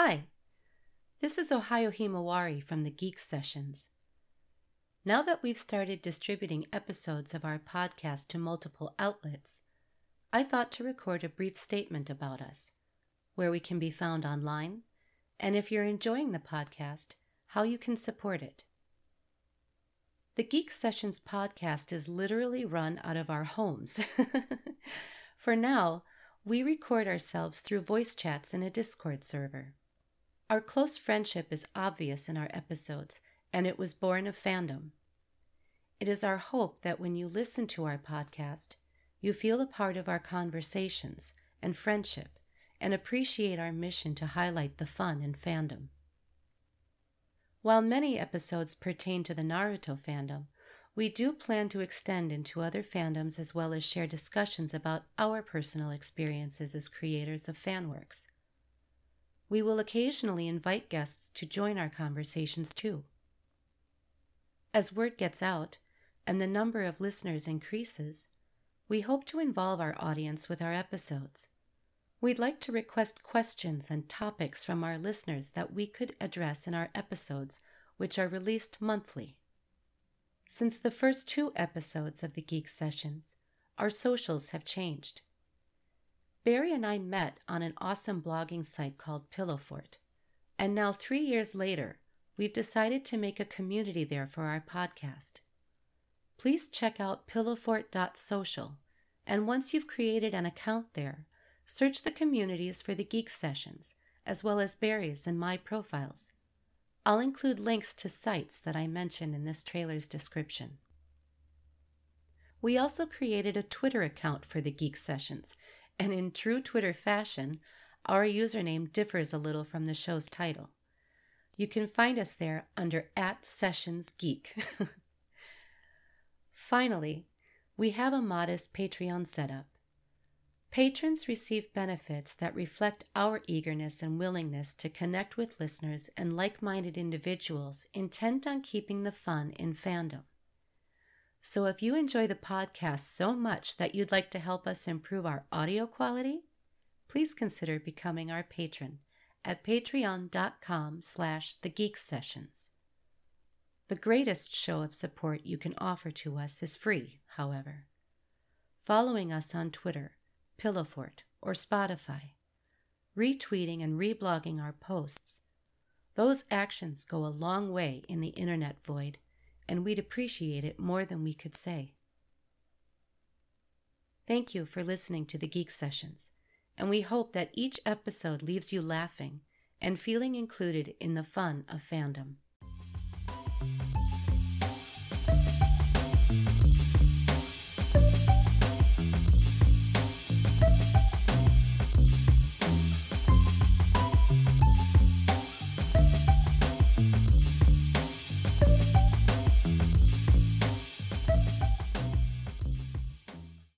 Hi, this is Ohio Himawari from the Geek Sessions. Now that we've started distributing episodes of our podcast to multiple outlets, I thought to record a brief statement about us, where we can be found online, and if you're enjoying the podcast, how you can support it. The Geek Sessions podcast is literally run out of our homes. For now, we record ourselves through voice chats in a Discord server. Our close friendship is obvious in our episodes, and it was born of fandom. It is our hope that when you listen to our podcast, you feel a part of our conversations and friendship and appreciate our mission to highlight the fun in fandom. While many episodes pertain to the Naruto fandom, we do plan to extend into other fandoms as well as share discussions about our personal experiences as creators of fanworks. We will occasionally invite guests to join our conversations too. As word gets out and the number of listeners increases, we hope to involve our audience with our episodes. We'd like to request questions and topics from our listeners that we could address in our episodes, which are released monthly. Since the first two episodes of the Geek Sessions, our socials have changed. Barry and I met on an awesome blogging site called Pillowfort, and now three years later, we've decided to make a community there for our podcast. Please check out pillowfort.social, and once you've created an account there, Search the communities for the Geek Sessions, as well as Barry's and my profiles. I'll include links to sites that I mention in this trailer's description. We also created a Twitter account for the Geek Sessions, and in true Twitter fashion, our username differs a little from the show's title. You can find us there under at Sessions Geek. Finally, we have a modest Patreon setup. Patrons receive benefits that reflect our eagerness and willingness to connect with listeners and like minded individuals intent on keeping the fun in fandom. So, if you enjoy the podcast so much that you'd like to help us improve our audio quality, please consider becoming our patron at patreon.com slash the geek sessions. The greatest show of support you can offer to us is free, however. Following us on Twitter Pillowfort, or Spotify, retweeting and reblogging our posts. Those actions go a long way in the internet void, and we'd appreciate it more than we could say. Thank you for listening to the Geek Sessions, and we hope that each episode leaves you laughing and feeling included in the fun of fandom.